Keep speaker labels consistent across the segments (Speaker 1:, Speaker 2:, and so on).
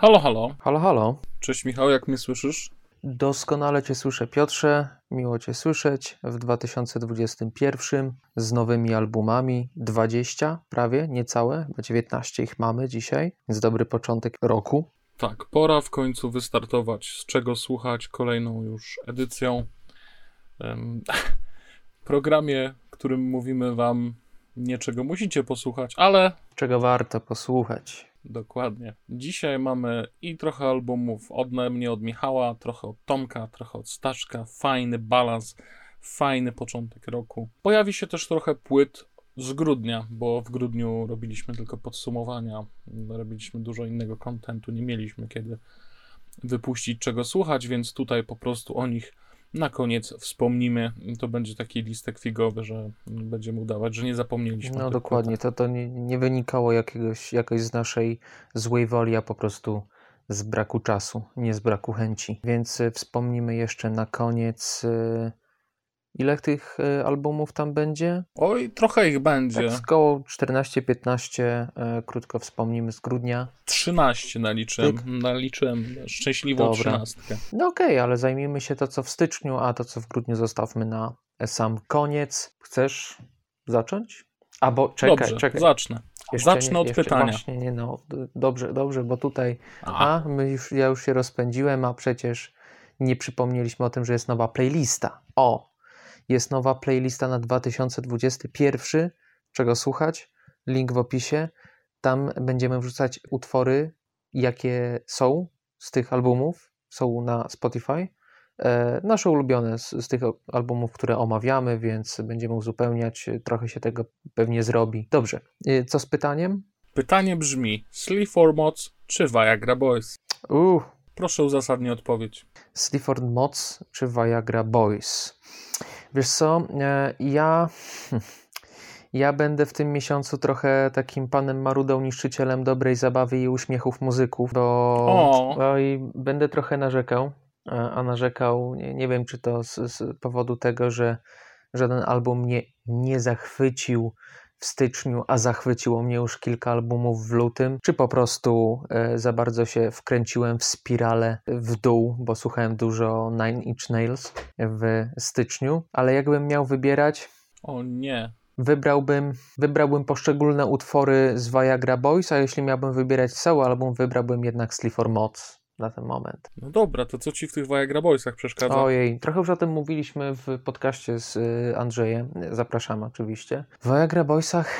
Speaker 1: Halo, halo.
Speaker 2: Halo, halo.
Speaker 1: Cześć Michał, jak mnie słyszysz?
Speaker 2: Doskonale Cię słyszę, Piotrze. Miło Cię słyszeć w 2021 z nowymi albumami. 20 prawie, niecałe, bo 19 ich mamy dzisiaj, więc dobry początek roku.
Speaker 1: Tak, pora w końcu wystartować. Z czego słuchać kolejną już edycją. Um, programie, którym mówimy Wam nie czego musicie posłuchać, ale.
Speaker 2: Czego warto posłuchać.
Speaker 1: Dokładnie. Dzisiaj mamy i trochę albumów od mnie, od Michała, trochę od Tomka, trochę od Staszka. Fajny balans, fajny początek roku. Pojawi się też trochę płyt z grudnia, bo w grudniu robiliśmy tylko podsumowania, robiliśmy dużo innego kontentu, nie mieliśmy kiedy wypuścić czego słuchać, więc tutaj po prostu o nich na koniec wspomnimy. To będzie taki listek figowy, że będziemy udawać, że nie zapomnieliśmy.
Speaker 2: No dokładnie, to, to nie, nie wynikało jakiegoś, jakoś z naszej złej woli, a po prostu z braku czasu, nie z braku chęci. Więc y, wspomnimy jeszcze na koniec. Y, Ile tych y, albumów tam będzie?
Speaker 1: Oj, trochę ich będzie.
Speaker 2: Tak, około 14-15, e, krótko wspomnimy, z grudnia.
Speaker 1: 13 naliczyłem, Tyk. naliczyłem szczęśliwą Dobra. 13.
Speaker 2: No okej, okay, ale zajmijmy się to, co w styczniu, a to, co w grudniu zostawmy na sam koniec. Chcesz zacząć? Albo czekaj,
Speaker 1: dobrze,
Speaker 2: czekaj.
Speaker 1: zacznę. Jeszcze Zacznę nie, od pytania.
Speaker 2: Właśnie, nie no, dobrze, dobrze, bo tutaj, a, a my już, ja już się rozpędziłem, a przecież nie przypomnieliśmy o tym, że jest nowa playlista. O, jest nowa playlista na 2021, czego słuchać. Link w opisie. Tam będziemy wrzucać utwory, jakie są z tych albumów. Są na Spotify. E, nasze ulubione z, z, tych albumów, które omawiamy, więc będziemy uzupełniać. Trochę się tego pewnie zrobi. Dobrze. E, co z pytaniem?
Speaker 1: Pytanie brzmi: Sleaford Mods czy Viagra Boys?
Speaker 2: Uh.
Speaker 1: Proszę uzasadnić odpowiedź.
Speaker 2: Sleaford Mods czy Viagra Boys? Wiesz co, e, ja... Ja będę w tym miesiącu trochę takim panem marudą, niszczycielem dobrej zabawy i uśmiechów muzyków, bo oj, będę trochę narzekał, e, a narzekał, nie, nie wiem czy to z, z powodu tego, że żaden album mnie nie zachwycił w styczniu, a zachwyciło mnie już kilka albumów w lutym, czy po prostu e, za bardzo się wkręciłem w spiralę w dół, bo słuchałem dużo Nine Inch Nails w styczniu, ale jakbym miał wybierać.
Speaker 1: O nie.
Speaker 2: Wybrałbym, wybrałbym poszczególne utwory z Viagra Boys, a jeśli miałbym wybierać cały album, wybrałbym jednak Sleaford Mods na ten moment.
Speaker 1: No dobra, to co ci w tych Viagra Boysach przeszkadza?
Speaker 2: Ojej, trochę już o tym mówiliśmy w podcaście z y, Andrzejem. Zapraszam oczywiście. W Viagra Boysach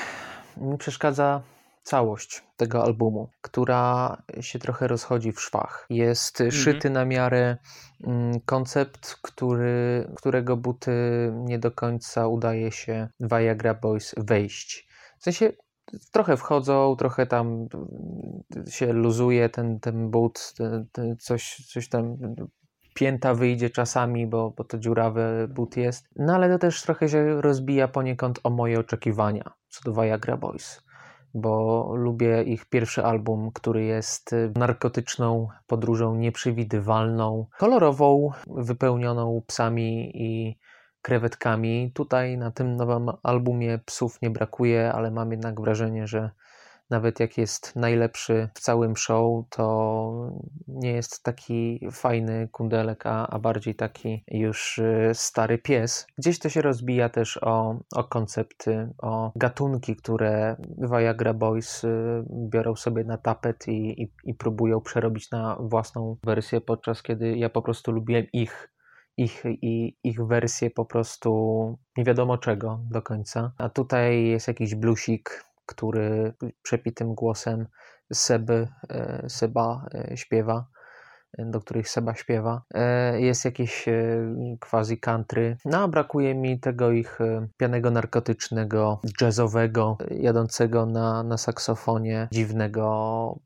Speaker 2: mi przeszkadza całość tego albumu, która się trochę rozchodzi w szwach. Jest mhm. szyty na miarę mm, koncept, który, którego buty nie do końca udaje się Viagra Boys wejść. W sensie trochę wchodzą, trochę tam się luzuje ten, ten but, ten, ten coś, coś tam pięta wyjdzie czasami, bo, bo to dziurawy but jest. No ale to też trochę się rozbija poniekąd o moje oczekiwania co do Viagra Boys, bo lubię ich pierwszy album, który jest narkotyczną podróżą nieprzewidywalną, kolorową, wypełnioną psami i krewetkami. Tutaj na tym nowym albumie psów nie brakuje, ale mam jednak wrażenie, że nawet jak jest najlepszy w całym show, to nie jest taki fajny kundelek, a, a bardziej taki już y, stary pies. Gdzieś to się rozbija też o, o koncepty, o gatunki, które Viagra Boys y, biorą sobie na tapet i, i, i próbują przerobić na własną wersję, podczas kiedy ja po prostu lubiłem ich ich, i, ich wersję po prostu nie wiadomo czego do końca. A tutaj jest jakiś blusik, który przepitym głosem Seby, e, Seba e, śpiewa, do których Seba śpiewa. E, jest jakieś quasi country. No brakuje mi tego ich pianego narkotycznego, jazzowego, jadącego na, na saksofonie dziwnego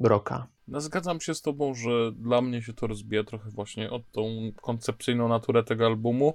Speaker 2: rocka.
Speaker 1: No, zgadzam się z tobą, że dla mnie się to rozbija trochę właśnie o tą koncepcyjną naturę tego albumu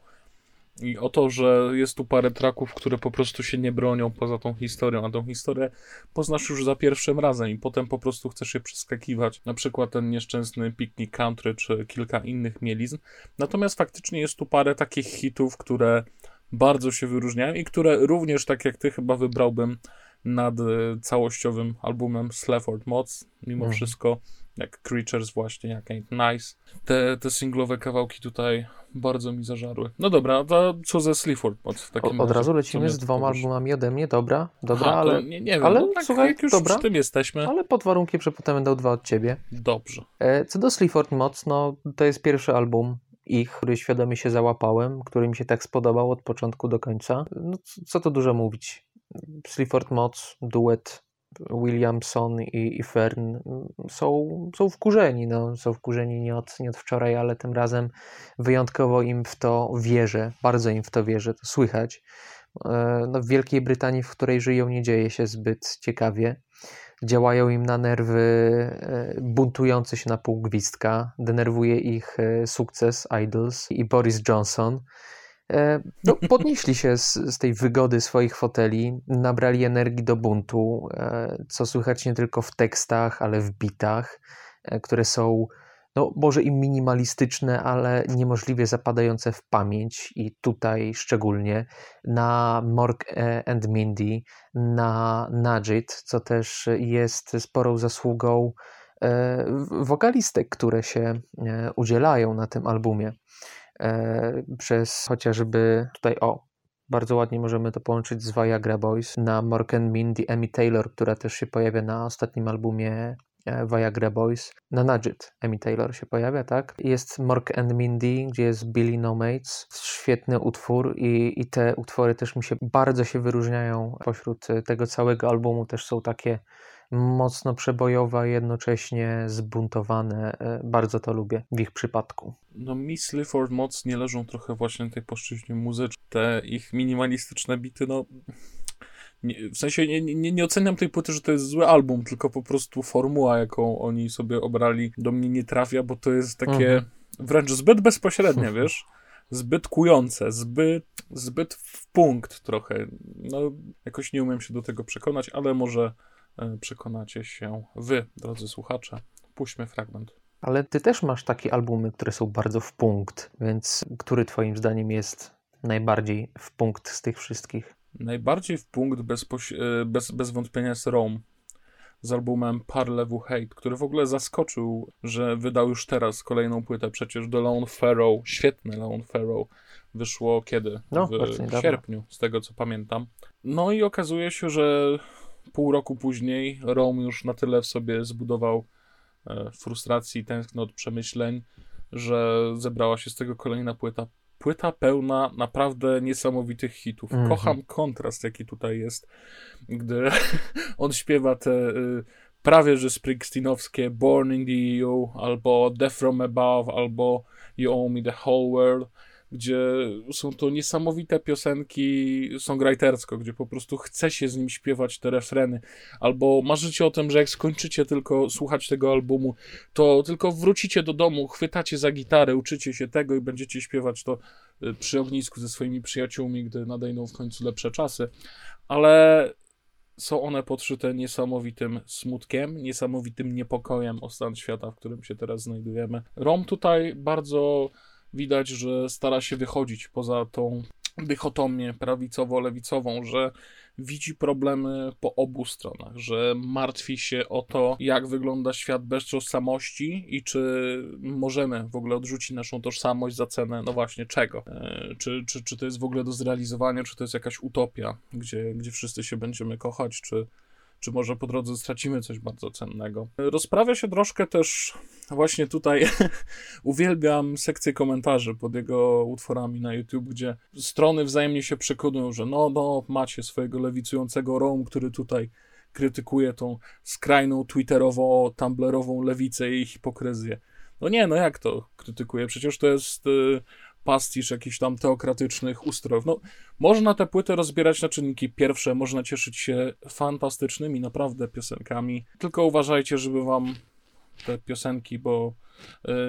Speaker 1: i o to, że jest tu parę traków, które po prostu się nie bronią poza tą historią, a tą historię poznasz już za pierwszym razem i potem po prostu chcesz je przeskakiwać. Na przykład ten nieszczęsny Picnic Country czy kilka innych mielizn. Natomiast faktycznie jest tu parę takich hitów, które bardzo się wyróżniają i które również, tak jak ty, chyba wybrałbym nad e, całościowym albumem Slefford Mods, mimo mm. wszystko, jak Creatures właśnie, jak Ain't Nice. Te, te singlowe kawałki tutaj bardzo mi zażarły. No dobra, to co ze Sleaford Mods w takim
Speaker 2: Od, od razu lecimy z dwoma albumami ode mnie, dobra, dobra,
Speaker 1: Aha,
Speaker 2: ale...
Speaker 1: Nie, nie wiem,
Speaker 2: ale
Speaker 1: no tak,
Speaker 2: słuchaj,
Speaker 1: jak już
Speaker 2: dobra,
Speaker 1: przy tym jesteśmy.
Speaker 2: Ale pod warunkiem, że potem będą dwa od ciebie.
Speaker 1: Dobrze.
Speaker 2: E, co do Sleaford Mods, no to jest pierwszy album ich, który świadomie się załapałem, który mi się tak spodobał od początku do końca. No, co tu dużo mówić. Sleaford Mods, duet Williamson i, i Fern są, są wkurzeni. No, są wkurzeni nie od, nie od wczoraj, ale tym razem wyjątkowo im w to wierzę. Bardzo im w to wierzę, to słychać. E, no, w Wielkiej Brytanii, w której żyją, nie dzieje się zbyt ciekawie. Działają im na nerwy e, buntujący się na pół gwizdka. Denerwuje ich e, sukces Idols i Boris Johnson. E, no, podnieśli się z, z, tej wygody swoich foteli, nabrali energii do buntu, co słychać nie tylko w tekstach, ale w bitach, które są no, może i minimalistyczne, ale niemożliwie zapadające w pamięć i tutaj szczególnie na Mork e, and Mindy, na Najit, co też jest sporą zasługą e, wokalistek, które się e, udzielają na tym albumie. Przez chociażby tutaj, o, bardzo ładnie możemy to połączyć z Viagra Boys na Mork and Mindy, Emmy Taylor, która też się pojawia na ostatnim albumie E, Viagra Boys. Na Nudget Amy Taylor się pojawia, tak? Jest Mork and Mindy, gdzie jest Billy No Mates. Świetny utwór i, i te utwory też mi się bardzo się wyróżniają pośród tego całego albumu. Też są takie mocno przebojowe, jednocześnie zbuntowane. E, bardzo to lubię w ich przypadku.
Speaker 1: No mi Slifford mocnie leżą trochę właśnie na tej płaszczyźnie muzycznej. Te ich minimalistyczne bity, no nie, w sensie nie, nie, nie oceniam tej płyty, że to jest zły album, tylko po prostu formuła, jaką oni sobie obrali, do mnie nie trafia, bo to jest takie mhm. wręcz zbyt bezpośrednie, wiesz? Zbyt kujące, zbyt, zbyt w punkt trochę. No, jakoś nie umiem się do tego przekonać, ale może przekonacie się wy, drodzy słuchacze. Puśćmy fragment.
Speaker 2: Ale ty też masz takie albumy, które są bardzo w punkt, więc który twoim zdaniem jest najbardziej w punkt z tych wszystkich?
Speaker 1: Najbardziej w punkt bez, e, bez, bez wątpienia jest Rome z albumem Parlewu Hate, który w ogóle zaskoczył, że wydał już teraz kolejną płytę. Przecież The Lone Pharaoh, świetny Lone Pharaoh, wyszło kiedy?
Speaker 2: No,
Speaker 1: w sierpniu, z tego co pamiętam. No i okazuje się, że pół roku później Rome już na tyle w sobie zbudował e, frustracji, tęsknot, przemyśleń, że zebrała się z tego kolejna płyta płyta pełna naprawdę niesamowitych hitów. Mm -hmm. Kocham kontrast, jaki tutaj jest, gdy on śpiewa te y, prawie że Springsteenowskie Born in the EU, albo Death from Above, albo You Owe Me the Whole World gdzie są to niesamowite piosenki songwritersko, gdzie po prostu chce się z nim śpiewać te refreny, albo marzycie o tym, że jak skończycie tylko słuchać tego albumu, to tylko wrócicie do domu, chwytacie za gitarę, uczycie się tego i będziecie śpiewać to y, przy ognisku ze swoimi przyjaciółmi, gdy nadejdą w końcu lepsze czasy, ale są one podszyte niesamowitym smutkiem, niesamowitym niepokojem o stan świata, w którym się teraz znajdujemy. Rom tutaj bardzo widać, że stara się wychodzić poza tą dychotomię prawicowo-lewicową, że widzi problemy po obu stronach, że martwi się o to, jak wygląda świat bez tożsamości i czy możemy w ogóle odrzucić naszą tożsamość za cenę, no właśnie, czego? E, czy, czy, czy to jest w ogóle do zrealizowania, czy to jest jakaś utopia, gdzie, gdzie wszyscy się będziemy kochać, czy czy może po drodze stracimy coś bardzo cennego. Rozprawia się troszkę też właśnie tutaj uwielbiam sekcję komentarzy pod jego utworami na YouTube, gdzie strony wzajemnie się przekonują, że no, no, macie swojego lewicującego Rome, który tutaj krytykuje tą skrajną twitterowo-tumblerową lewicę i hipokryzję. No nie, no jak to krytykuje? Przecież to jest y, pastisz jakichś tam teokratycznych ustrojów. No, można tę płytę rozbierać na czynniki pierwsze, można cieszyć się fantastycznymi naprawdę piosenkami, tylko uważajcie, żeby wam te piosenki, bo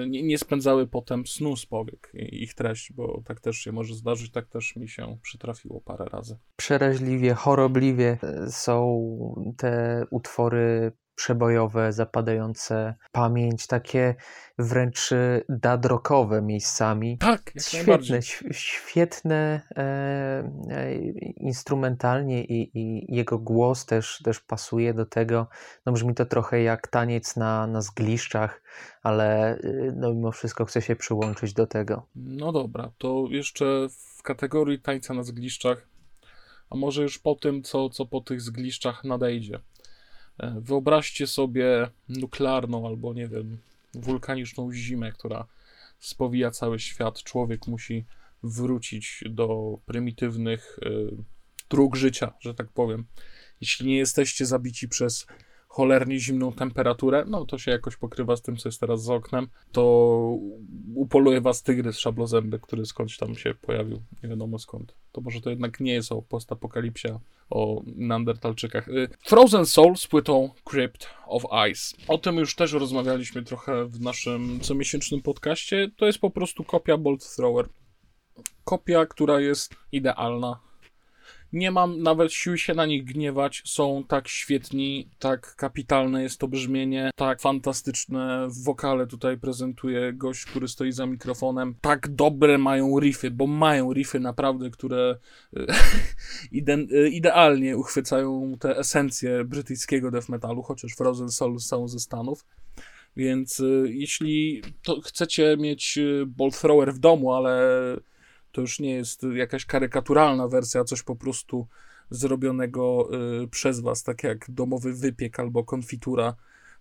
Speaker 1: nie, nie spędzały potem snu z powiek ich treść, bo tak też się może zdarzyć, tak też mi się przytrafiło parę razy.
Speaker 2: Przeraźliwie, chorobliwie e, są te utwory przebojowe, zapadające pamięć, takie wręcz y, dadrokowe miejscami.
Speaker 1: Tak,
Speaker 2: świetne, świetne e, e, instrumentalnie i, i, jego głos też, też pasuje do tego. No brzmi to trochę jak taniec na, na zgliszczach, ale y, no mimo wszystko chce się przyłączyć do tego.
Speaker 1: No dobra, to jeszcze w kategorii tańca na zgliszczach, a może już po tym, co, co po tych zgliszczach nadejdzie. E, wyobraźcie sobie nuklearną albo, nie wiem, wulkaniczną zimę, która spowija cały świat. Człowiek musi wrócić do prymitywnych y, dróg życia, że tak powiem. Jeśli nie jesteście zabici przez cholernie zimną temperaturę, no to się jakoś pokrywa z tym, co jest teraz za oknem, to upoluje was tygrys szablozęby, który skądś tam się pojawił, nie wiadomo skąd. To może to jednak nie jest o postapokalipsie, o Neandertalczykach. Y, Frozen Soul z płytą Crypt of Ice. O tym już też rozmawialiśmy trochę w naszym comiesięcznym podcaście. To jest po prostu kopia Bolt Thrower. Kopia, która jest idealna nie mam nawet sił się na nich gniewać. Są tak świetni, tak kapitalne jest to brzmienie, tak fantastyczne wokale tutaj prezentuje gość, który stoi za mikrofonem. Tak dobre mają riffy, bo mają riffy naprawdę, które ide idealnie uchwycają te esencje brytyjskiego death metalu, chociaż Frozen Soul są ze Stanów. Więc y, jeśli chcecie mieć Bolt Thrower w domu, ale to już nie jest jakaś karykaturalna wersja, coś po prostu zrobionego y, przez was, tak jak domowy wypiek albo konfitura,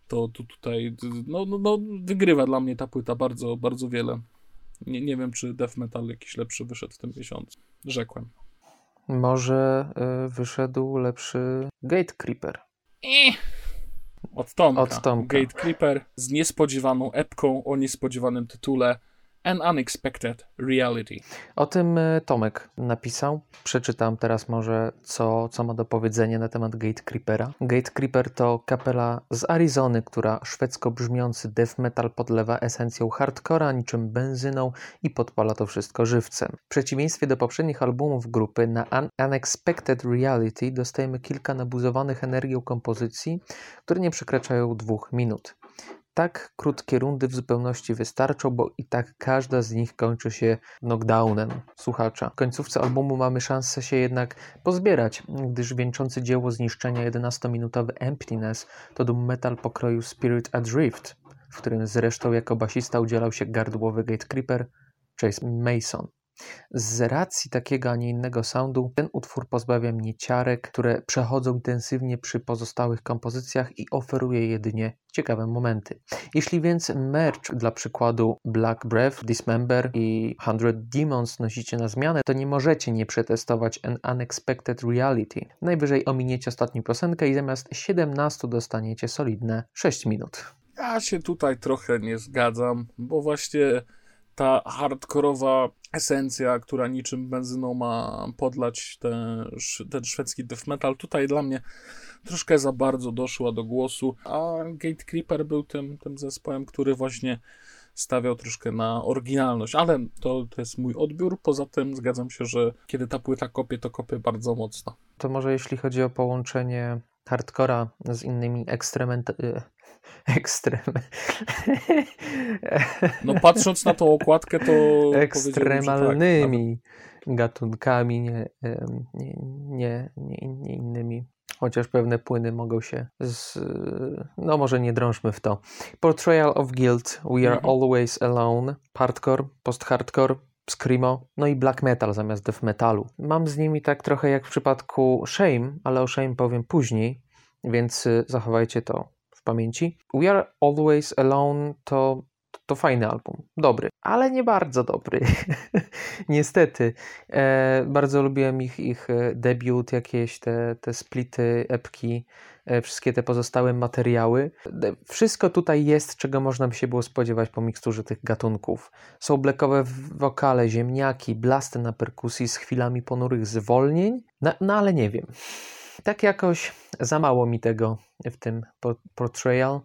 Speaker 1: to, to tutaj no, no, no, wygrywa dla mnie ta płyta bardzo, bardzo wiele. Nie, nie wiem, czy death metal jakiś lepszy wyszedł w tym miesiącu. Rzekłem.
Speaker 2: Może y, wyszedł lepszy Gate Creeper.
Speaker 1: Od Tomka. Od Tomka. Gate Creeper z niespodziewaną epką o niespodziewanym tytule An Unexpected Reality.
Speaker 2: O tym e, Tomek napisał. Przeczytam teraz może, co, co ma do powiedzenia na temat Gate Creepera. Gate Creeper to kapela z Arizony, która szwedzko brzmiący death metal podlewa esencją hardcora niczym benzyną i podpala to wszystko żywcem. W przeciwieństwie do poprzednich albumów grupy, na Unexpected Reality dostajemy kilka nabuzowanych energią kompozycji, które nie przekraczają dwóch minut. Tak krótkie rundy w zupełności wystarczą, bo i tak każda z nich kończy się knockdownem słuchacza. W końcówce albumu mamy szansę się jednak pozbierać, gdyż wieńczący dzieło zniszczenia 11-minutowy Emptiness to doom metal pokroju Spirit Adrift, w którym zresztą jako basista udzielał się gardłowy Gate Creeper Chase Mason. Z racji takiego, a nie innego soundu, ten utwór pozbawia mnie ciarek, które przechodzą intensywnie przy pozostałych kompozycjach i oferuje jedynie ciekawe momenty. Jeśli więc merch dla przykładu Black Breath, Dismember i Hundred Demons nosicie na zmianę, to nie możecie nie przetestować An Unexpected Reality. Najwyżej ominiecie ostatnią piosenkę i zamiast 17 dostaniecie solidne 6 minut.
Speaker 1: Ja się tutaj trochę nie zgadzam, bo właśnie ta hardkorowa esencja, która niczym benzyną ma podlać ten, ten szwedzki death metal, tutaj dla mnie troszkę za bardzo doszła do głosu, a Gate Creeper był tym, tym zespołem, który właśnie stawiał troszkę na oryginalność, ale to, to jest mój odbiór. Poza tym zgadzam się, że kiedy ta płyta kopie, to kopie bardzo mocno.
Speaker 2: To może jeśli chodzi o połączenie hardcora z innymi ekstrement ekstrem.
Speaker 1: No patrząc na tą okładkę, to
Speaker 2: ekstremalnymi tak, gatunkami, nie, nie, nie, nie, nie innymi. Chociaż pewne płyny mogą się z... No może nie drążmy w to. Portrayal of Guilt, We Are mhm. Always Alone, Hardcore, Post-Hardcore, Screamo, no i Black Metal zamiast Death Metalu. Mam z nimi tak trochę jak w przypadku Shame, ale o Shame powiem później, więc y, zachowajcie to pamięci. We Are Always Alone to, to fajny album, dobry, ale nie bardzo dobry. Niestety. E, bardzo lubiłem ich, ich e, debiut, jakieś te, te splity, epki, e, wszystkie te pozostałe materiały. Wszystko tutaj jest, czego można by się było spodziewać po miksturze tych gatunków. Są blackowe wokale, ziemniaki, blasty na perkusji z chwilami ponurych zwolnień, no, no ale nie wiem. Tak jakoś za mało mi tego w tym portrayal.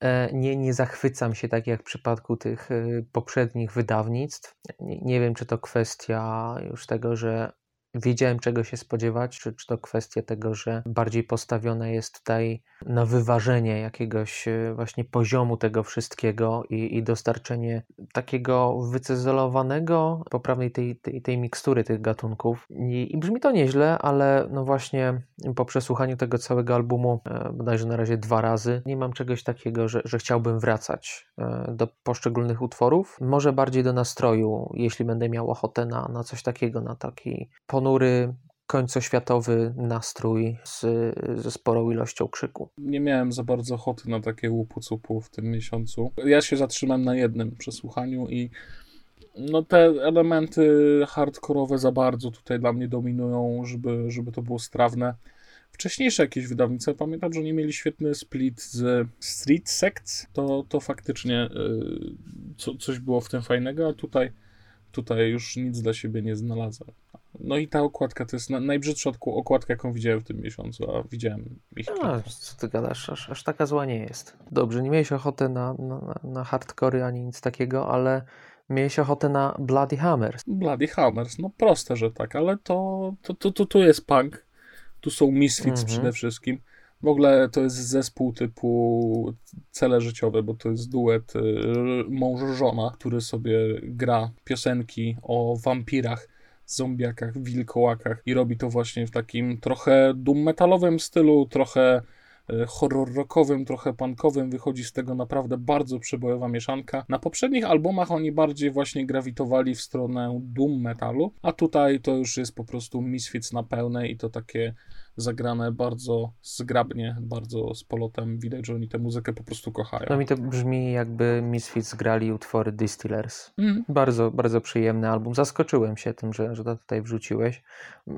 Speaker 2: e, nie, nie zachwycam się tak jak w przypadku tych e, poprzednich wydawnictw. Nie wiem, czy to kwestia już tego, że wiedziałem czego się spodziewać, czy, czy to kwestia tego, że bardziej postawione jest tutaj na wyważenie jakiegoś e, właśnie poziomu tego wszystkiego i, i dostarczenie takiego wycezelowanego, poprawnej tej, tej, tej mikstury tych gatunków. I, I, brzmi to nieźle, ale no właśnie po przesłuchaniu tego całego albumu, e, bodajże na razie dwa razy, nie mam czegoś takiego, że, że chciałbym wracać e, do poszczególnych utworów. Może bardziej do nastroju, jeśli będę miał ochotę na, na coś takiego, na taki ponury, końcoświatowy nastrój z, ze sporą ilością krzyku.
Speaker 1: Nie miałem za bardzo ochoty na takie łupu-cupu w tym miesiącu. Ja się zatrzymałem na jednym przesłuchaniu i no te elementy hardkorowe za bardzo tutaj dla mnie dominują, żeby, żeby to było strawne. Wcześniejsze jakieś wydawnictwa, pamiętam, że nie mieli świetny split z Street Sects, to, to faktycznie yy, co, coś było w tym fajnego, a tutaj, tutaj już nic dla siebie nie znalazłem. No i ta okładka to jest na, najbrzydsza okładka, jaką widziałem w tym miesiącu, a widziałem ich
Speaker 2: a, Co ty gadasz, aż, aż taka zła nie jest. Dobrze, nie miałeś ochoty na, na, na hardcory ani nic takiego, ale miałeś ochotę na Bloody Hammers.
Speaker 1: Bloody Hammers, no proste, że tak, ale to, to, to, to, to jest punk. Tu są Misfits mhm. przede wszystkim. W ogóle to jest zespół typu cele życiowe, bo to jest duet y, mąż-żona, który sobie gra piosenki o wampirach zombiakach, wilkołakach i robi to właśnie w takim trochę doom metalowym stylu, trochę e, horror rockowym, trochę punkowym. Wychodzi z tego naprawdę bardzo przebojowa mieszanka. Na poprzednich albumach oni bardziej właśnie grawitowali w stronę doom metalu, a tutaj to już jest po prostu Misfits na pełne i to takie zagrane bardzo zgrabnie, bardzo z polotem. Widać, że oni tę muzykę po prostu kochają.
Speaker 2: No mi to brzmi jakby Misfits grali utwory Distillers. Mm. Bardzo, bardzo przyjemny album. Zaskoczyłem się tym, że, że to tutaj wrzuciłeś.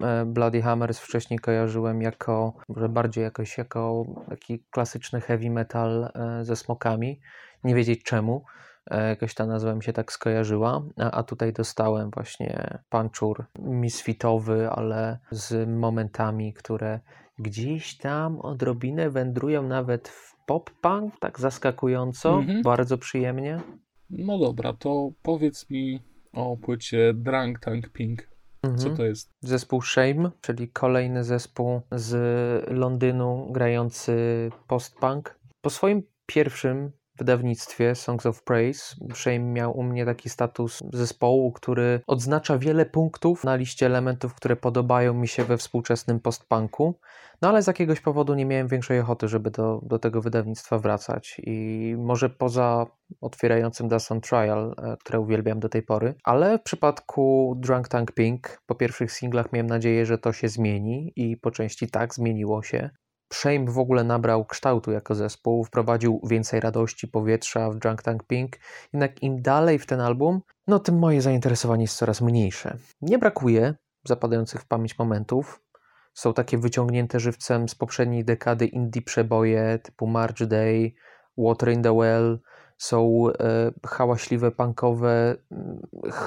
Speaker 2: E, Bloody Hammers wcześniej kojarzyłem jako, może bardziej jakoś jako taki klasyczny heavy metal e, ze smokami. Nie wiedzieć czemu. E, jakoś ta nazwa mi się tak skojarzyła, a, a tutaj dostałem właśnie panczur misfitowy, ale z momentami, które gdzieś tam odrobinę wędrują nawet w pop-punk, tak zaskakująco, mhm. bardzo przyjemnie.
Speaker 1: No dobra, to powiedz mi o płycie Drunk Tank Pink. Co mhm. to jest?
Speaker 2: Zespół Shame, czyli kolejny zespół z Londynu grający post-punk. Po swoim pierwszym wydawnictwie Songs of Praise. Shame miał u mnie taki status zespołu, który odznacza wiele punktów na liście elementów, które podobają mi się we współczesnym postpunku. No ale z jakiegoś powodu nie miałem większej ochoty, żeby do, do tego wydawnictwa wracać. I może poza otwierającym Dust on Trial, e, które uwielbiam do tej pory, ale w przypadku Drunk Tank Pink po pierwszych singlach miałem nadzieję, że to się zmieni i po części tak zmieniło się. Shame w ogóle nabrał kształtu jako zespół, wprowadził więcej radości, powietrza w Drunk Tank Pink, jednak im dalej w ten album, no tym moje zainteresowanie jest coraz mniejsze. Nie brakuje zapadających w pamięć momentów. Są takie wyciągnięte żywcem z poprzedniej dekady indie przeboje typu March Day, Water in the Well, są e, hałaśliwe, punkowe,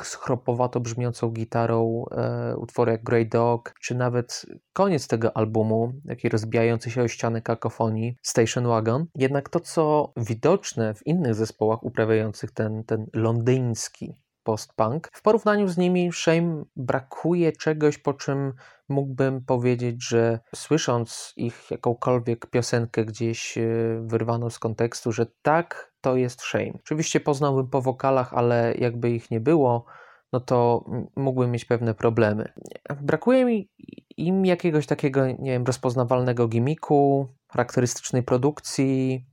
Speaker 2: z chropowato brzmiącą gitarą e, utwory jak Grey Dog, czy nawet koniec tego albumu, taki rozbijający się o ścianę kakofonii, Station Wagon. Jednak to, co widoczne w innych zespołach uprawiających ten, ten londyński post-punk. W porównaniu z nimi Shame brakuje czegoś, po czym mógłbym powiedzieć, że słysząc ich jakąkolwiek piosenkę gdzieś e, wyrwaną z kontekstu, że tak, to jest Shame. Oczywiście poznałbym po wokalach, ale jakby ich nie było, no to mógłbym mieć pewne problemy. Brakuje mi im jakiegoś takiego, nie wiem, rozpoznawalnego gimiku, charakterystycznej produkcji,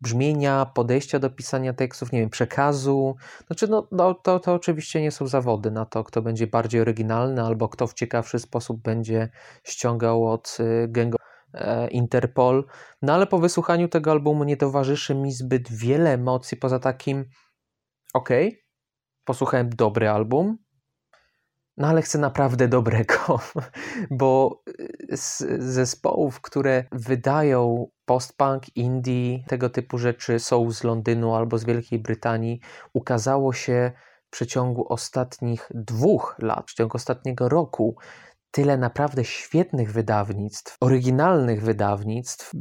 Speaker 2: brzmienia, podejścia do pisania tekstów, nie wiem, przekazu. Znaczy, no, no, to, to oczywiście nie są zawody na to, kto będzie bardziej oryginalny albo kto w ciekawszy sposób będzie ściągał od y, gangu e, Interpol. No ale po wysłuchaniu tego albumu nie towarzyszy mi zbyt wiele emocji poza takim okej, okay, posłuchałem dobry album, no ale chcę naprawdę dobrego, bo z zespołów, które wydają post-punk, indie, tego typu rzeczy są z Londynu albo z Wielkiej Brytanii, ukazało się w przeciągu ostatnich dwóch lat, w przeciągu ostatniego roku tyle naprawdę świetnych wydawnictw, oryginalnych wydawnictw,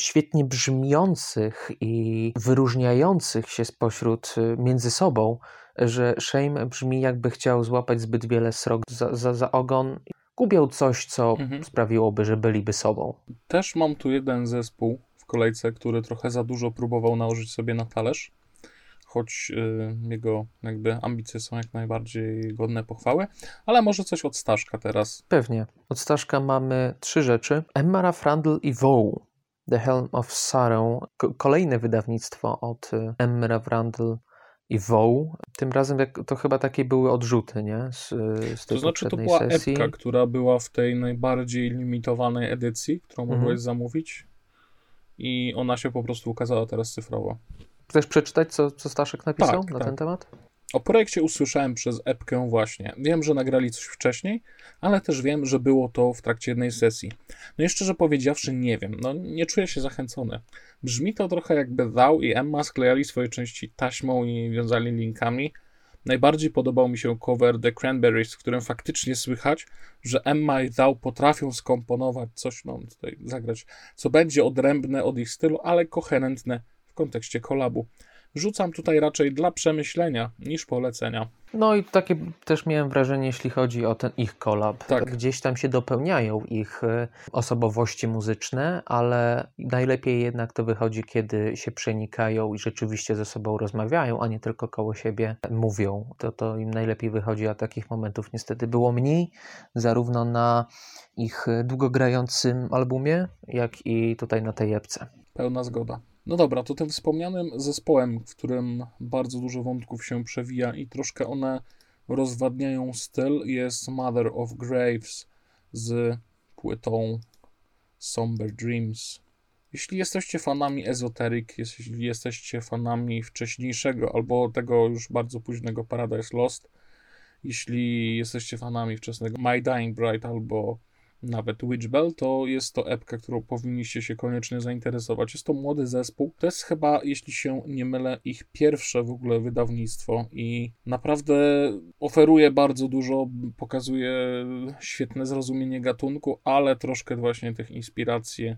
Speaker 2: świetnie brzmiących i wyróżniających się spośród y, między sobą, że Shame brzmi jakby chciał złapać zbyt wiele srok za, za, za ogon. Gubiał coś, co
Speaker 1: Mhm.
Speaker 2: sprawiłoby, że byliby sobą.
Speaker 1: Też mam tu jeden zespół w kolejce, który trochę za dużo próbował nałożyć sobie na talerz, choć y, jego jakby ambicje są jak najbardziej godne pochwały, ale może coś od Staszka teraz.
Speaker 2: Pewnie. Od Staszka mamy trzy rzeczy. Emmara Frandl i Woe. The Helm of Sorrow. Ko- kolejne wydawnictwo od y, Emmara Frandl i Woe. Tym razem to chyba takie były odrzuty, nie? Z, z tej
Speaker 1: To znaczy to była
Speaker 2: sesji.
Speaker 1: epka, która była w tej najbardziej limitowanej edycji, którą
Speaker 2: Mhm.
Speaker 1: mogłeś zamówić i ona się po prostu ukazała teraz cyfrowo.
Speaker 2: Chcesz przeczytać, co, co Staszek napisał
Speaker 1: Tak,
Speaker 2: na
Speaker 1: tak.
Speaker 2: ten temat?
Speaker 1: O projekcie usłyszałem przez epkę właśnie. Wiem, że nagrali coś wcześniej, ale też wiem, że było to w trakcie jednej sesji. No i szczerze powiedziawszy nie wiem, no nie czuję się zachęcony. Brzmi to trochę jakby Thou i Emma sklejali swoje części taśmą i wiązali linkami. Najbardziej podobał mi się cover The Cranberries, w którym faktycznie słychać, że Emma i Thou potrafią skomponować coś, no tutaj zagrać, co będzie odrębne od ich stylu, ale koherentne w kontekście kolabu. Rzucam tutaj raczej dla przemyślenia niż polecenia.
Speaker 2: No i takie też miałem wrażenie, jeśli chodzi o ten ich kolab.
Speaker 1: Tak.
Speaker 2: Gdzieś tam się dopełniają ich y, osobowości muzyczne, ale najlepiej jednak to wychodzi, kiedy się przenikają i rzeczywiście ze sobą rozmawiają, a nie tylko koło siebie mówią. To, to im najlepiej wychodzi, a takich momentów niestety było mniej, zarówno na ich długogrającym albumie, jak i tutaj na tej epce.
Speaker 1: Pełna zgoda. No dobra, to tym wspomnianym zespołem, w którym bardzo dużo wątków się przewija i troszkę one rozwadniają styl, jest Mother of Graves z płytą Somber Dreams. Jeśli jesteście fanami Esoteric, jeśli jesteście fanami wcześniejszego albo tego już bardzo późnego Paradise Lost, jeśli jesteście fanami wczesnego My Dying Bride albo nawet Witchbell, to jest to epka, którą powinniście się koniecznie zainteresować. Jest to młody zespół. To jest chyba, jeśli się nie mylę, ich pierwsze w ogóle wydawnictwo i naprawdę oferuje bardzo dużo, pokazuje świetne zrozumienie gatunku, ale troszkę właśnie tych inspiracji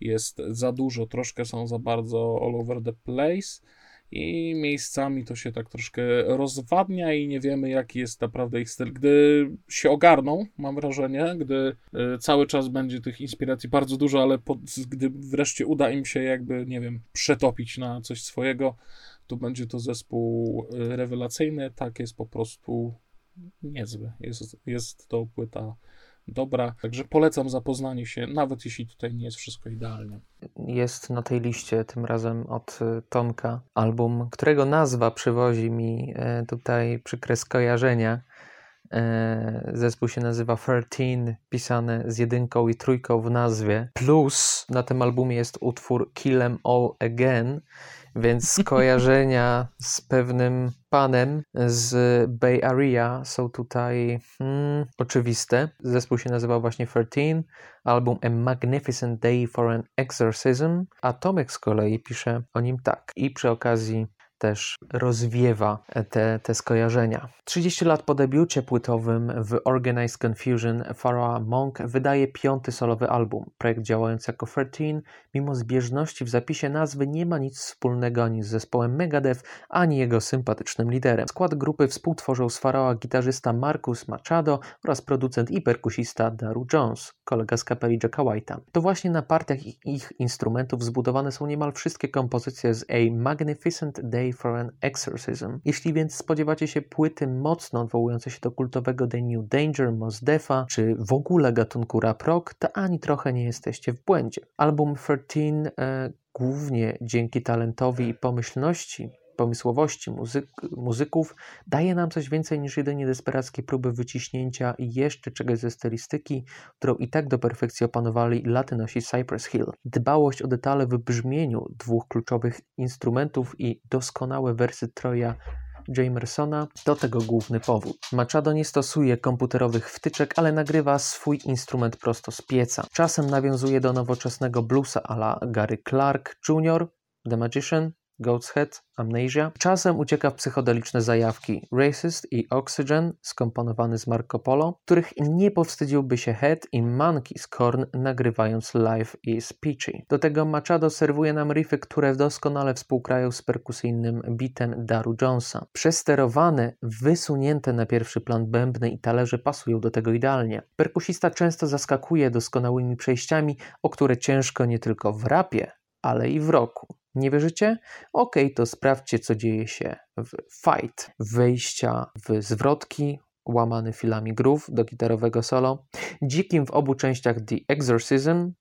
Speaker 1: jest za dużo, troszkę są za bardzo all over the place i miejscami to się tak troszkę rozwadnia i nie wiemy, jaki jest naprawdę ich styl. Gdy się ogarną, mam wrażenie, gdy y, cały czas będzie tych inspiracji bardzo dużo, ale pod, gdy wreszcie uda im się jakby, nie wiem, przetopić na coś swojego, to będzie to zespół y, rewelacyjny. Tak jest po prostu niezły. Jest, jest to płyta dobra, także polecam zapoznanie się, nawet jeśli tutaj nie jest wszystko idealnie.
Speaker 2: jest na tej liście, tym razem od y, Tomka, album, którego nazwa przywozi mi e, tutaj przykre skojarzenia. E, Zespół się nazywa 13, pisane z jedynką i trójką w nazwie. Plus na tym albumie jest utwór Kill 'em All Again, więc skojarzenia z pewnym panem z Bay Area są tutaj hmm, oczywiste. Zespół się nazywa właśnie 13 album A Magnificent Day for an Exorcism, a z kolei pisze o nim tak. I przy okazji też rozwiewa te, te skojarzenia. 30 lat po debiucie płytowym w Organized Confusion, Pharaoh Monk wydaje piąty solowy album. Projekt działający jako 13, mimo zbieżności w zapisie nazwy, nie ma nic wspólnego ani z zespołem Megadeth, ani jego sympatycznym liderem. Skład grupy współtworzą z Pharaoha gitarzysta Marcus Machado oraz producent i perkusista Daru Jones, kolega z kapeli Jacka White'a. To właśnie na partiach ich, ich instrumentów zbudowane są niemal wszystkie kompozycje z A Magnificent Day for an Exorcism. Jeśli więc spodziewacie się płyty mocno odwołującej się do kultowego The New Danger, Mos Defa, czy w ogóle gatunku rap rock, to ani trochę nie jesteście w błędzie. Album 13 e, głównie dzięki talentowi i pomyślności pomysłowości muzyk, muzyków daje nam coś więcej niż jedynie desperackie próby wyciśnięcia jeszcze czegoś ze stylistyki, którą i tak do perfekcji opanowali latynosi Cypress Hill. Dbałość o detale w brzmieniu dwóch kluczowych instrumentów i doskonałe wersy Troja Jamersona to tego główny powód. Machado nie stosuje komputerowych wtyczek, ale nagrywa swój instrument prosto z pieca. Czasem nawiązuje do nowoczesnego bluesa ala Gary Clark Jr., The Magician, Goat's Head, Amnesia. Czasem ucieka w psychodeliczne zajawki Racist i Oxygen, skomponowany z Marco Polo, których nie powstydziłby się Head i Monkey z Korn nagrywając Live is Peachy. Do tego Machado serwuje nam riffy, które doskonale współgrają z perkusyjnym beatem Daru Jonesa. Przesterowane, wysunięte na pierwszy plan bębny i talerze pasują do tego idealnie. Perkusista często zaskakuje doskonałymi przejściami, o które ciężko nie tylko w rapie, ale i w roku. Nie wierzycie? Ok, to sprawdźcie, co dzieje się w Fight. Wejścia w zwrotki, łamany filami groove do gitarowego solo, dzikim w obu częściach The Exorcism,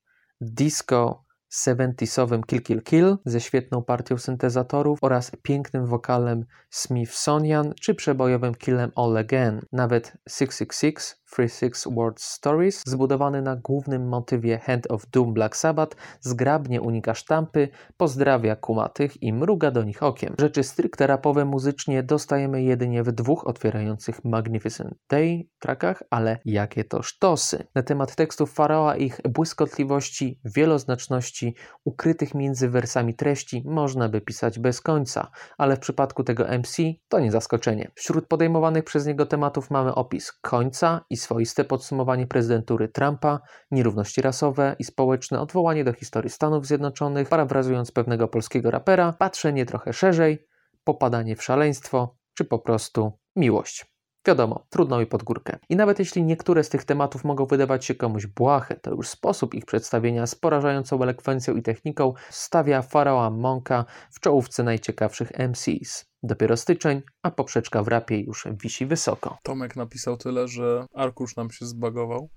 Speaker 2: disco 70 Kill Kill Kill ze świetną partią syntezatorów oraz pięknym wokalem Smithsonian czy przebojowym Killem All Again. Nawet 666 Free Six World Stories, zbudowany na głównym motywie Hand of Doom Black Sabbath, zgrabnie unika sztampy, pozdrawia kumatych i mruga do nich okiem. Rzeczy stricte rapowe muzycznie dostajemy jedynie w dwóch otwierających Magnificent Day trackach, ale jakie to sztosy. Na temat tekstów Faraoa ich błyskotliwości, wieloznaczności, ukrytych między wersami treści można by pisać bez końca, ale w przypadku tego MC to nie zaskoczenie. Wśród podejmowanych przez niego tematów mamy opis końca i swoiste podsumowanie prezydentury Trumpa, nierówności rasowe i społeczne, odwołanie do historii Stanów Zjednoczonych, parafrazując pewnego polskiego rapera, patrzenie trochę szerzej, popadanie w szaleństwo, czy po prostu miłość. Wiadomo, trudno i pod górkę. I nawet jeśli niektóre z tych tematów mogą wydawać się komuś błahe, to już sposób ich przedstawienia z porażającą elekwencją i techniką stawia Faraoa Monka w czołówce najciekawszych MCs. Dopiero styczeń, a poprzeczka w rapie już wisi wysoko.
Speaker 1: Tomek napisał tyle, że arkusz nam się zbagował.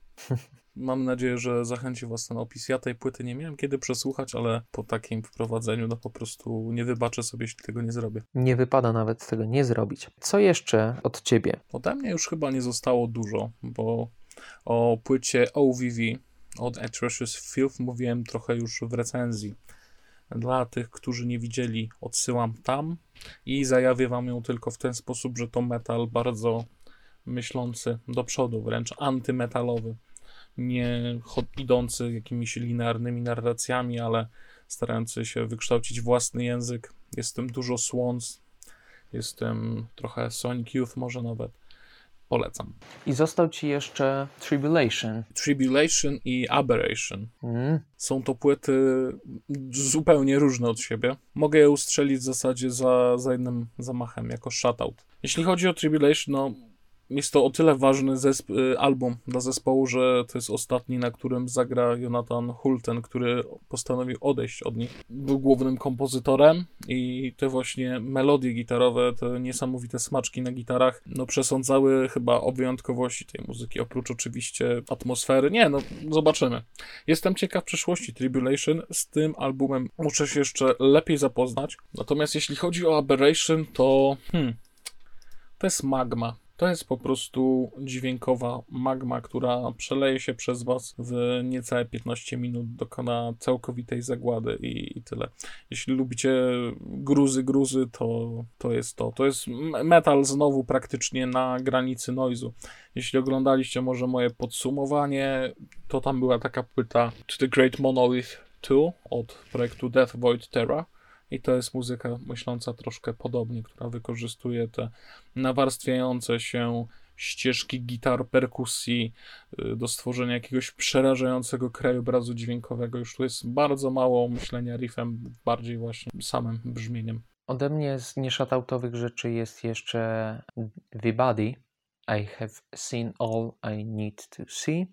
Speaker 1: Mam nadzieję, że zachęci Was ten opis. Ja tej płyty nie miałem kiedy przesłuchać, ale po takim wprowadzeniu no po prostu nie wybaczę sobie, jeśli tego nie zrobię.
Speaker 2: Nie wypada nawet tego nie zrobić. Co jeszcze od Ciebie?
Speaker 1: Ode mnie już chyba nie zostało dużo, bo o płycie OVV od Atrocious Filth mówiłem trochę już w recenzji. Dla tych, którzy nie widzieli, odsyłam tam i zajawię Wam ją tylko w ten sposób, że to metal bardzo myślący do przodu, wręcz antymetalowy nie idący jakimiś linearnymi narracjami, ale starający się wykształcić własny język. Jest tym dużo Swans, jest tym trochę Sonic Youth może nawet. Polecam.
Speaker 2: I został ci jeszcze Tribulation.
Speaker 1: Tribulation i Aberration. Mm. Są to płyty zupełnie różne od siebie. Mogę je ustrzelić w zasadzie za, za jednym zamachem, jako shutout. Jeśli chodzi o Tribulation, no jest to o tyle ważny y, album dla zespołu, że to jest ostatni, na którym zagra Jonathan Hulten, który postanowił odejść od nich. Był głównym kompozytorem i te właśnie melodie gitarowe, te niesamowite smaczki na gitarach, no przesądzały chyba o wyjątkowości tej muzyki, oprócz oczywiście atmosfery. Nie, no zobaczymy. Jestem ciekaw przyszłości Tribulation. Z tym albumem muszę się jeszcze lepiej zapoznać. Natomiast jeśli chodzi o Aberration, to hmm, to jest magma to jest po prostu dźwiękowa magma, która przeleje się przez Was w niecałe 15 minut, dokona całkowitej zagłady i, i tyle. Jeśli lubicie gruzy, gruzy, to, to jest to. To jest metal znowu praktycznie na granicy noizu. Jeśli oglądaliście może moje podsumowanie, to tam była taka płyta To The Great Monolith 2 od projektu Death Void Terra i to jest muzyka myśląca troszkę podobnie, która wykorzystuje te nawarstwiające się ścieżki gitar, perkusji y, do stworzenia jakiegoś przerażającego krajobrazu dźwiękowego. Już tu jest bardzo mało myślenia riffem, bardziej właśnie samym brzmieniem.
Speaker 2: Ode mnie z nieszatautowych rzeczy jest jeszcze The Body. I have seen all I need to see.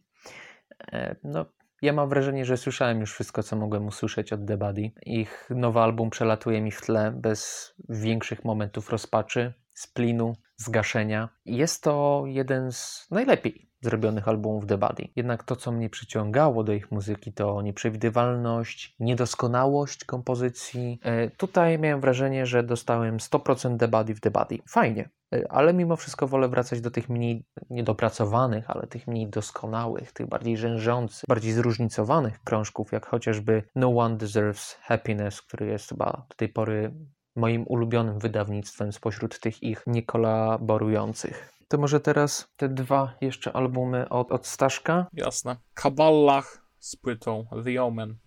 Speaker 2: E, no, ja mam wrażenie, że słyszałem już wszystko, co mogłem usłyszeć od The Buddy. Ich nowy album przelatuje mi w tle bez większych momentów rozpaczy, splinu, zgaszenia. Jest to jeden z najlepiej zrobionych albumów The Buddy. Jednak to, co mnie przyciągało do ich muzyki, to nieprzewidywalność, niedoskonałość kompozycji. E, tutaj miałem wrażenie, że dostałem 100% The Buddy w The Buddy. Fajnie, e, ale mimo wszystko wolę wracać do tych mniej niedopracowanych, ale tych mniej doskonałych, tych bardziej rzężących, bardziej zróżnicowanych krążków, jak chociażby No One Deserves Happiness, który jest chyba do tej pory moim ulubionym wydawnictwem spośród tych ich niekolaborujących. To może teraz te dwa jeszcze albumy od, od Staszka?
Speaker 1: Jasne. Kaballach z płytą The Omen.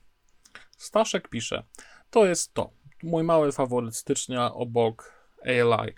Speaker 1: Staszek pisze, to jest to. mój mały faworyt stycznia obok ALI.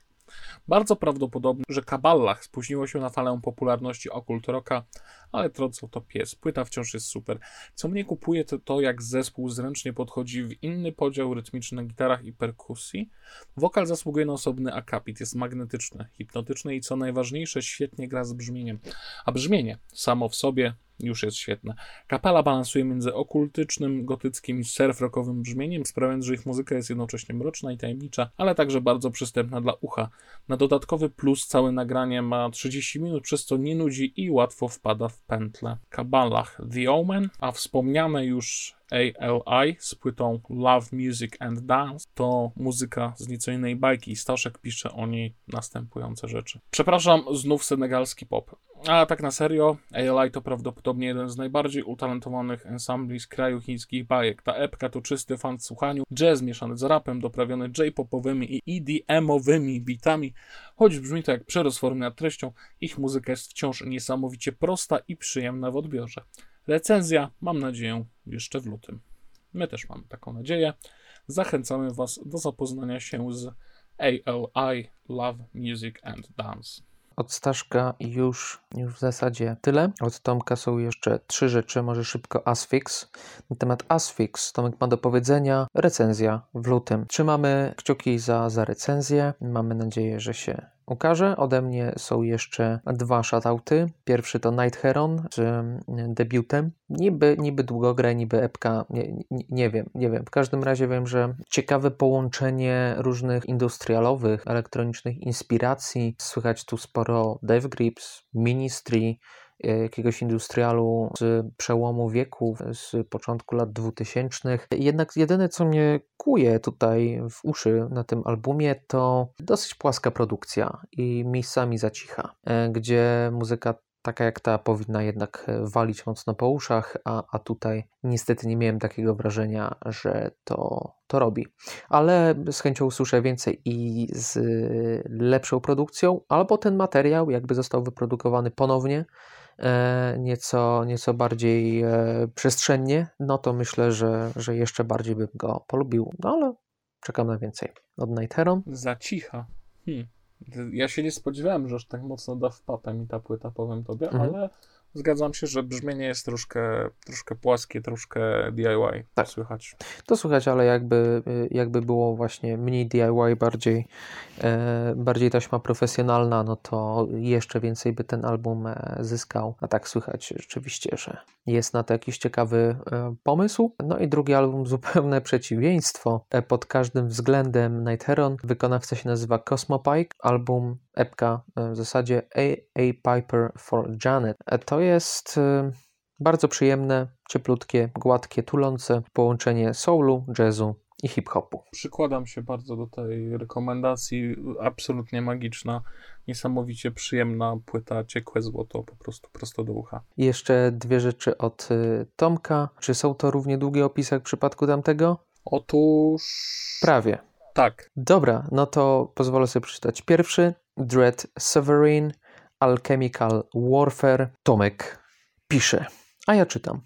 Speaker 1: Bardzo prawdopodobne, że Kaballach spóźniło się na falę popularności okult rocka, ale trącą to pies. Płyta wciąż jest super. Co mnie kupuje, to to, jak zespół zręcznie podchodzi w inny podział rytmiczny na gitarach i perkusji. Wokal zasługuje na osobny akapit, jest magnetyczny, hipnotyczny i co najważniejsze, świetnie gra z brzmieniem. A brzmienie samo w sobie już jest świetne. Kapela balansuje między okultycznym, gotyckim i surf-rockowym brzmieniem, sprawiając, że ich muzyka jest jednocześnie mroczna i tajemnicza, ale także bardzo przystępna dla ucha. Na dodatkowy plus całe nagranie ma 30 minut, przez co nie nudzi i łatwo wpada w pętle. Kabalach The Omen, a wspomniane już ALI z płytą Love Music and Dance to muzyka z nieco innej bajki. Staszek pisze o niej następujące rzeczy. Przepraszam, znów senegalski pop. A tak na serio, ALI to prawdopodobnie jeden z najbardziej utalentowanych ensembli z kraju chińskich bajek. Ta epka to czysty fan w słuchaniu, jazz mieszany z rapem, doprawiony J-popowymi i EDM-owymi bitami. Choć brzmi to jak przerost nad treścią, ich muzyka jest wciąż niesamowicie prosta i przyjemna w odbiorze. Recenzja, mam nadzieję, jeszcze w lutym. My też mamy taką nadzieję. Zachęcamy Was do zapoznania się z ALI Love Music and Dance.
Speaker 2: Od Staszka już, już w zasadzie tyle. Od Tomka są jeszcze trzy rzeczy, może szybko Asfix. Na temat Asfix Tomek ma do powiedzenia recenzja w lutym. Trzymamy kciuki za, za recenzję. Mamy nadzieję, że się ukaże. Ode mnie są jeszcze dwa shoutouty. Pierwszy to Night Heron z mm, debiutem. Niby, niby długogrę, niby epka, nie, nie, nie, wiem, nie wiem. W każdym razie wiem, że ciekawe połączenie różnych industrialowych, elektronicznych inspiracji. Słychać tu sporo Dev Grips, Ministry, jakiegoś industrialu z przełomu wieku, z początku lat 2000. Jednak jedyne, co mnie kuje tutaj w uszy na tym albumie, to dosyć płaska produkcja i miejscami zacicha, e, gdzie muzyka taka jak ta powinna jednak walić mocno po uszach, a, a tutaj niestety nie miałem takiego wrażenia, że to, to robi. Ale z chęcią usłyszę więcej i z lepszą produkcją, albo ten materiał jakby został wyprodukowany ponownie, E, nieco, nieco bardziej e, przestrzennie, no to myślę, że, że jeszcze bardziej bym go polubił. No ale czekam na więcej. Od Night Heron.
Speaker 1: Za cicha. Hmm. Ja się nie spodziewałem, że aż tak mocno da wpapę mi ta płyta, powiem tobie, mhm. ale Zgadzam się, że brzmienie jest troszkę, troszkę płaskie, troszkę DIY. Tak. Słychać.
Speaker 2: To słychać, ale jakby, jakby było właśnie mniej DIY, bardziej, e, bardziej taśma profesjonalna, no to jeszcze więcej by ten album e, zyskał. A tak słychać rzeczywiście, że jest na to jakiś ciekawy e, pomysł. No i drugi album zupełne przeciwieństwo. E, pod każdym względem Night Heron. Wykonawca się nazywa Cosmopike. Album epka e, w zasadzie A, A Piper for Janet. E, to jest e, bardzo przyjemne, cieplutkie, gładkie, tulące połączenie soulu, jazzu i hip-hopu.
Speaker 1: Przykładam się bardzo do tej rekomendacji, absolutnie magiczna, niesamowicie przyjemna płyta, ciekłe złoto, po prostu prosto do ucha.
Speaker 2: I jeszcze dwie rzeczy od Tomka. Czy są to równie długie opisy jak w przypadku tamtego?
Speaker 1: Otóż...
Speaker 2: Prawie.
Speaker 1: Tak.
Speaker 2: Dobra, no to pozwolę sobie przeczytać pierwszy. Dread Sovereign, Alchemical Warfare, Tomek pisze, a ja czytam.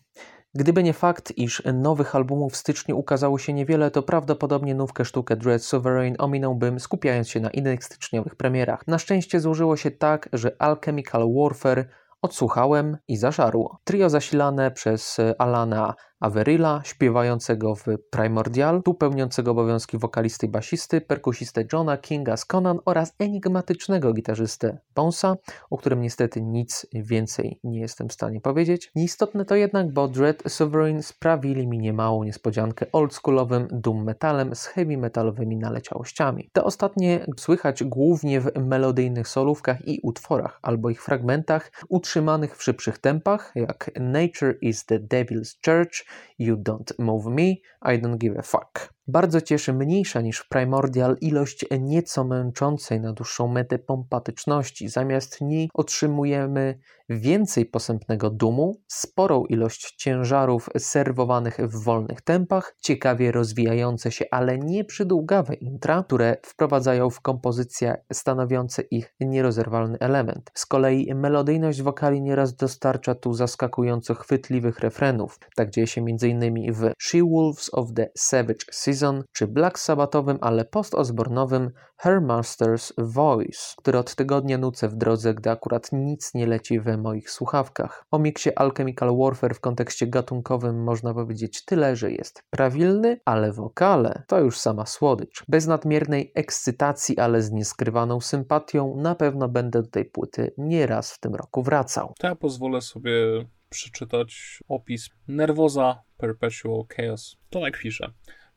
Speaker 2: Gdyby nie fakt, iż nowych albumów w styczniu ukazało się niewiele, to prawdopodobnie nówkę sztukę Dread Sovereign ominąłbym, skupiając się na innych styczniowych premierach. Na szczęście złożyło się tak, że Alchemical Warfare odsłuchałem i zażarło. Trio zasilane przez Alana Averilla, śpiewającego w Primordial, tu pełniącego obowiązki wokalisty i basisty, perkusistę Johna Kinga z Conan oraz enigmatycznego gitarzystę Bonesa, o którym niestety nic więcej nie jestem w stanie powiedzieć. Nieistotne to jednak, bo Dread Sovereign sprawili mi niemałą niespodziankę oldschoolowym doom metalem z heavy metalowymi naleciałościami. Te ostatnie słychać głównie w melodyjnych solówkach i utworach, albo ich fragmentach, utrzymanych w szybszych tempach, jak Nature is the Devil's Church, You Don't Move Me, I Don't Give a Fuck. Bardzo cieszy mniejsza niż Primordial ilość nieco męczącej na dłuższą metę pompatyczności. Zamiast niej otrzymujemy więcej posępnego dumu, sporą ilość ciężarów serwowanych w wolnych tempach, ciekawie rozwijające się, ale nie przydługawe intra, które wprowadzają w kompozycję stanowiące ich nierozerwalny element. Z kolei melodyjność wokali nieraz dostarcza tu zaskakująco chwytliwych refrenów. Tak dzieje się m.in. w She Wolves of the Savage Season czy Black Sabbathowym, ale post-ozbornowym Her Master's Voice, który od tygodnia nucę w drodze, gdy akurat nic nie leci we moich słuchawkach. O miksie Alchemical Warfare w kontekście gatunkowym można powiedzieć tyle, że jest prawilny, ale wokale to już sama słodycz. Bez nadmiernej ekscytacji, ale z nieskrywaną sympatią na pewno będę do tej płyty nieraz w tym roku wracał.
Speaker 1: To ja pozwolę sobie przeczytać opis Nerwoza Perpetual Chaos. To jak pisze.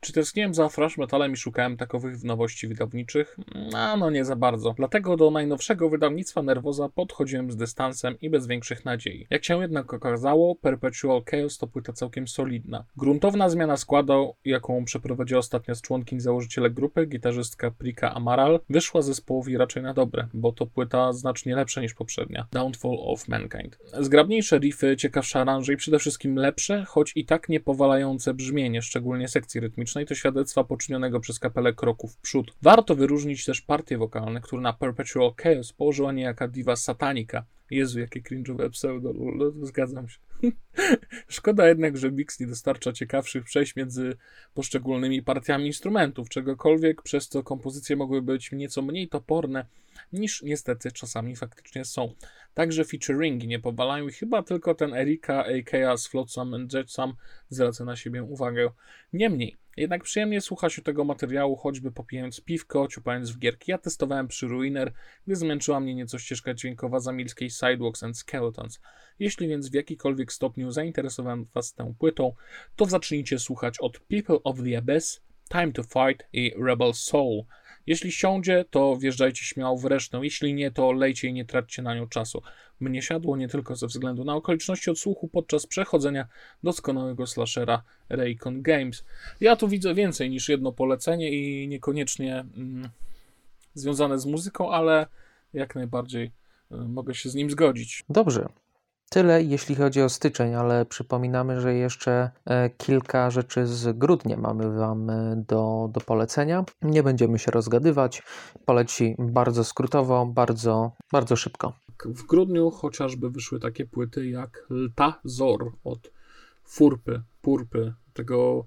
Speaker 1: Czy tęskniłem za thrash metalem i szukałem takowych nowości wydawniczych? A no nie za bardzo. Dlatego do najnowszego wydawnictwa Nerwoza podchodziłem z dystansem i bez większych nadziei. Jak się jednak okazało, Perpetual Chaos to płyta całkiem solidna. Gruntowna zmiana składu, jaką przeprowadziła ostatnia z członkiń założyciele grupy, gitarzystka Prika Amaral, wyszła zespołowi raczej na dobre, bo to płyta znacznie lepsza niż poprzednia. Downfall of Mankind. Zgrabniejsze riffy, ciekawsze aranże i przede wszystkim lepsze, choć i tak nie powalające brzmienie, szczególnie sekcji rytmicznej to świadectwa poczynionego przez kapelę kroku w przód. Warto wyróżnić też partie wokalne, które na Perpetual Chaos położyła niejaka diva Satanika. Jezu, jakie cringe'owe pseudo, zgadzam się. Szkoda jednak, że Mix nie dostarcza ciekawszych przejść między poszczególnymi partiami instrumentów, czegokolwiek, przez co kompozycje mogły być nieco mniej toporne, niż niestety czasami faktycznie są. Także featuringi nie powalają chyba tylko ten Erika aka z Flotsam and Jetsam zwraca na siebie uwagę. Niemniej, jednak przyjemnie słucha się tego materiału, choćby popijając piwko, ciupając w gierki. Ja testowałem przy Ruiner, gdy zmęczyła mnie nieco ścieżka dźwiękowa zamilskiej Sidewalks and Skeletons. Jeśli więc w jakikolwiek stopniu zainteresowałem Was tą płytą, to zacznijcie słuchać od People of the Abyss, Time to Fight i Rebel Soul. Jeśli siądzie, to wjeżdżajcie śmiało w resztę. Jeśli nie, to lejcie i nie traćcie na nią czasu. Mnie siadło nie tylko ze względu na okoliczności odsłuchu podczas przechodzenia doskonałego slashera Raycon Games. Ja tu widzę więcej niż jedno polecenie i niekoniecznie mm, związane z muzyką, ale jak najbardziej y, mogę się z nim zgodzić.
Speaker 2: Dobrze, Tyle jeśli chodzi o styczeń, ale przypominamy, że jeszcze e, kilka rzeczy z grudnia mamy Wam e, do, do polecenia. Nie będziemy się rozgadywać. Poleci bardzo skrótowo, bardzo, bardzo szybko.
Speaker 1: W grudniu chociażby wyszły takie płyty jak Lta Zor od Furpy, Purpy, tego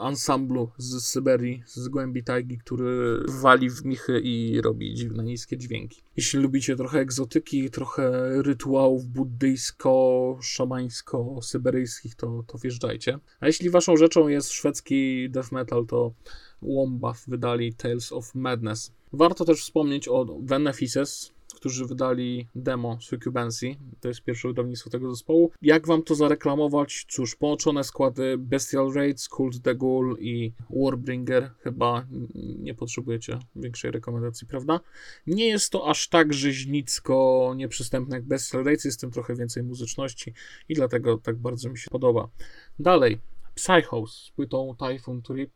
Speaker 1: ansamblu z Syberii, z głębi tajgi, który wali w michy i robi dziwne, niskie dźwięki. Jeśli lubicie trochę egzotyki, trochę rytuałów buddyjsko-szamańsko-syberyjskich, to, to wjeżdżajcie. A jeśli waszą rzeczą jest szwedzki death metal, to Wombath wydali Tales of Madness. Warto też wspomnieć o Benefices, którzy wydali demo Succubancy. To jest pierwsze wydawnictwo tego zespołu. Jak wam to zareklamować? Cóż, połączone składy Bestial Raids, Cult the Ghoul i Warbringer. Chyba nie potrzebujecie większej rekomendacji, prawda? Nie jest to aż tak rzeźnicko nieprzystępne jak Bestial Raids, jest w tym trochę więcej muzyczności i dlatego tak bardzo mi się podoba. Dalej, Psychos z płytą Typhoon Trip.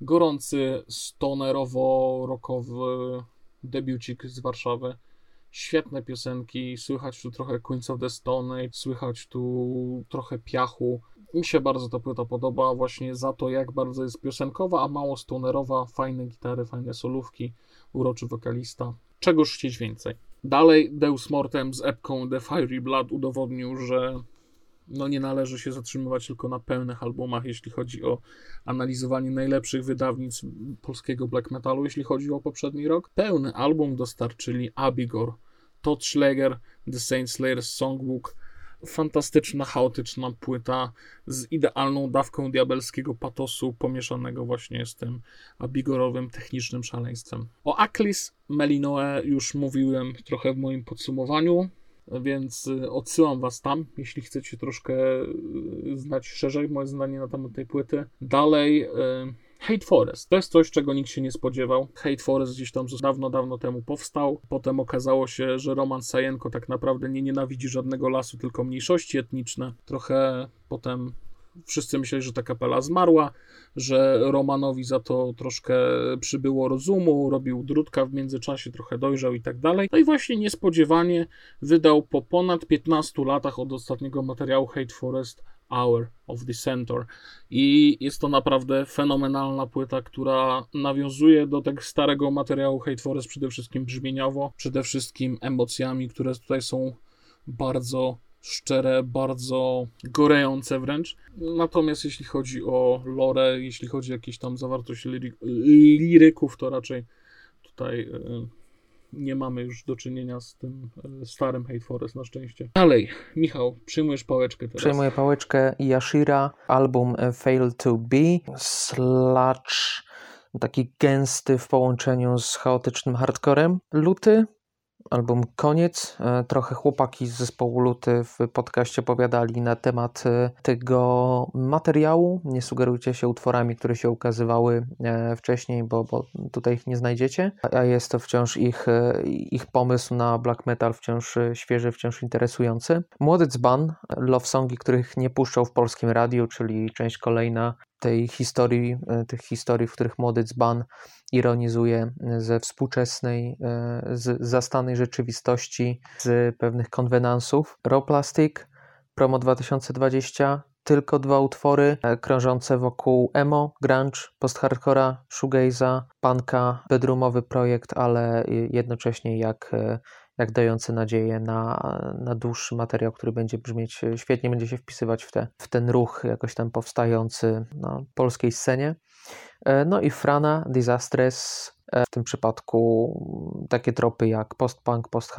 Speaker 1: Gorący, stonerowo-rockowy debiucik z Warszawy świetne piosenki, słychać tu trochę Queens of the Stone słychać tu trochę piachu. Mi się bardzo ta płyta podoba właśnie za to, jak bardzo jest piosenkowa, a mało stonerowa, fajne gitary, fajne solówki, uroczy wokalista. Czegoż chcieć więcej. Dalej Deus Mortem z epką The Fiery Blood udowodnił, że no nie należy się zatrzymywać tylko na pełnych albumach, jeśli chodzi o analizowanie najlepszych wydawnictw polskiego black metalu, jeśli chodzi o poprzedni rok. Pełny album dostarczyli Abigor, Todd Schläger, The Saint Slayer's Songbook, fantastyczna, chaotyczna płyta z idealną dawką diabelskiego patosu pomieszanego właśnie z tym abigorowym, technicznym szaleństwem. O Aklis Melinoe już mówiłem trochę w moim podsumowaniu więc y, odsyłam Was tam, jeśli chcecie troszkę y, znać szerzej moje zdanie na temat tej płyty. Dalej, y, Hate Forest. To jest coś, czego nikt się nie spodziewał. Hate Forest gdzieś tam dawno, dawno temu powstał. Potem okazało się, że Roman Sajenko tak naprawdę nie nienawidzi żadnego lasu, tylko mniejszości etniczne. Trochę potem wszyscy myśleli, że ta kapela zmarła, że Romanowi za to troszkę przybyło rozumu, robił drutka w międzyczasie, trochę dojrzał i tak dalej. No i właśnie niespodziewanie wydał po ponad 15 latach od ostatniego materiału Hate Forest Hour of the Centaur. I jest to naprawdę fenomenalna płyta, która nawiązuje do tego starego materiału Hate Forest przede wszystkim brzmieniowo, przede wszystkim emocjami, które tutaj są bardzo szczere, bardzo gorejące wręcz. Natomiast jeśli chodzi o lore, jeśli chodzi o jakieś tam zawartość liry, liryków, to raczej tutaj e, nie mamy już do czynienia z tym e, starym Hate Forest na szczęście. Dalej, Michał, przyjmujesz pałeczkę teraz.
Speaker 2: Przejmuję pałeczkę Yashira, album e, Fail to Be, sludge, taki gęsty w połączeniu z chaotycznym hardcorem. Luty, album Koniec. E, trochę chłopaki z zespołu Luty w podcaście opowiadali na temat e, tego materiału. Nie sugerujcie się utworami, które się ukazywały e, wcześniej, bo, bo tutaj ich nie znajdziecie. A jest to wciąż ich, ich pomysł na black metal, wciąż świeży, wciąż interesujący. Młody Dzban, love songi, których nie puszczał w polskim radiu, czyli część kolejna tej historii, tych historii, w których młody dzban ironizuje ze współczesnej, z zastanej rzeczywistości, z pewnych konwenansów. Raw Plastic, Promo 2020, tylko dwa utwory krążące wokół emo, grunge, post-hardcora, shoegaze'a, punka, bedroomowy projekt, ale jednocześnie jak jak dający nadzieję na, na dłuższy materiał, który będzie brzmieć świetnie, będzie się wpisywać w, te, w ten ruch jakoś tam powstający na polskiej scenie. E, no i Frana, Disastress, e, w tym przypadku takie tropy jak post-punk, post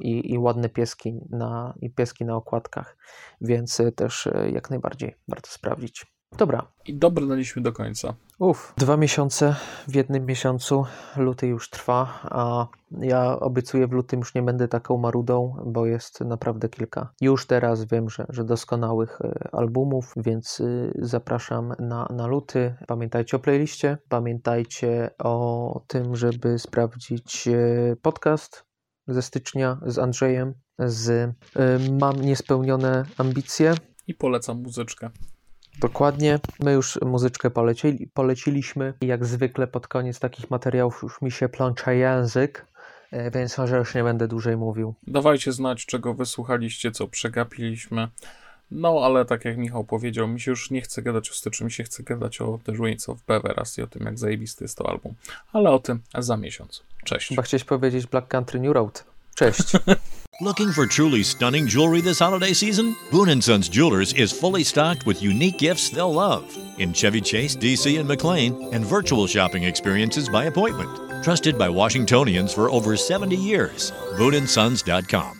Speaker 2: i, i ładne pieski na, i pieski na okładkach, więc też jak najbardziej warto sprawdzić. Dobra.
Speaker 1: I dobrnęliśmy do końca.
Speaker 2: Uf, dwa miesiące w jednym miesiącu, luty już trwa, a ja obiecuję w lutym już nie będę taką marudą, bo jest naprawdę kilka. Już teraz wiem, że, że doskonałych e, albumów, więc y, zapraszam na, na luty. Pamiętajcie o playliście, pamiętajcie o tym, żeby sprawdzić e, podcast ze stycznia z Andrzejem, z y, Mam niespełnione ambicje.
Speaker 1: I polecam muzyczkę.
Speaker 2: Dokładnie. My już muzyczkę polecili, poleciliśmy. Jak zwykle pod koniec takich materiałów już mi się plącza język, e, więc może już nie będę dłużej mówił.
Speaker 1: Dawajcie znać, czego wysłuchaliście, co przegapiliśmy. No, ale tak jak Michał powiedział, mi się już nie chce gadać o styczniu, mi się chce gadać o The Ruins of Beveras i o tym, jak zajebisty jest to album. Ale o tym za miesiąc. Cześć.
Speaker 2: Chyba chciałeś powiedzieć Black Country New Road. Cześć.
Speaker 3: Looking for truly stunning jewelry this holiday season? Boone & Sons Jewelers is fully stocked with unique gifts they'll love in Chevy Chase, DC, and McLean, and virtual shopping experiences by appointment. Trusted by Washingtonians for over 70 years. BooneandSons.com.